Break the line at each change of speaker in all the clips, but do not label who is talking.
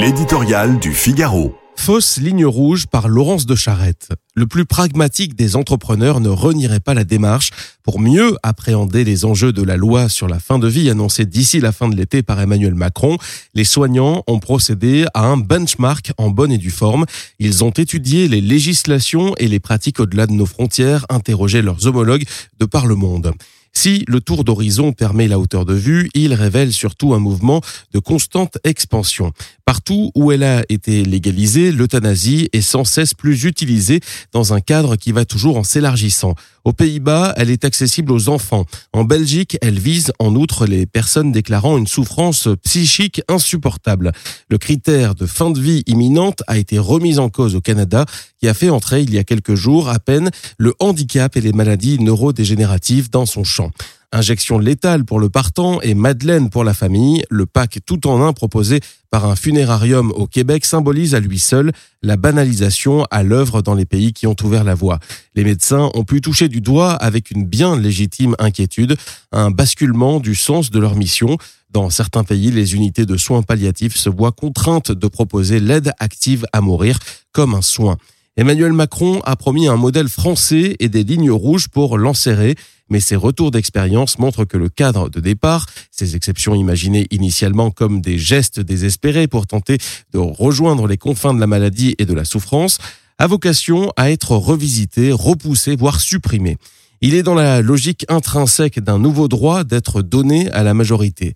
L'éditorial du Figaro.
Fausse ligne rouge par Laurence de Charette. Le plus pragmatique des entrepreneurs ne renierait pas la démarche pour mieux appréhender les enjeux de la loi sur la fin de vie annoncée d'ici la fin de l'été par Emmanuel Macron. Les soignants ont procédé à un benchmark en bonne et due forme. Ils ont étudié les législations et les pratiques au-delà de nos frontières, interrogé leurs homologues de par le monde. Si le tour d'horizon permet la hauteur de vue, il révèle surtout un mouvement de constante expansion. Partout où elle a été légalisée, l'euthanasie est sans cesse plus utilisée dans un cadre qui va toujours en s'élargissant. Aux Pays-Bas, elle est accessible aux enfants. En Belgique, elle vise en outre les personnes déclarant une souffrance psychique insupportable. Le critère de fin de vie imminente a été remis en cause au Canada, qui a fait entrer il y a quelques jours à peine le handicap et les maladies neurodégénératives dans son champ. Injection létale pour le partant et Madeleine pour la famille, le pack tout en un proposé par un funérarium au Québec symbolise à lui seul la banalisation à l'œuvre dans les pays qui ont ouvert la voie. Les médecins ont pu toucher du doigt avec une bien légitime inquiétude un basculement du sens de leur mission. Dans certains pays, les unités de soins palliatifs se voient contraintes de proposer l'aide active à mourir comme un soin. Emmanuel Macron a promis un modèle français et des lignes rouges pour l'enserrer, mais ses retours d'expérience montrent que le cadre de départ, ces exceptions imaginées initialement comme des gestes désespérés pour tenter de rejoindre les confins de la maladie et de la souffrance, a vocation à être revisité, repoussé, voire supprimé. Il est dans la logique intrinsèque d'un nouveau droit d'être donné à la majorité.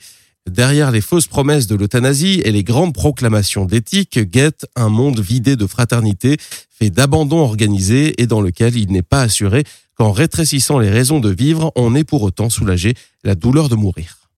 Derrière les fausses promesses de l'euthanasie et les grandes proclamations d'éthique guette un monde vidé de fraternité, fait d'abandon organisé et dans lequel il n'est pas assuré qu'en rétrécissant les raisons de vivre, on est pour autant soulagé la douleur de mourir.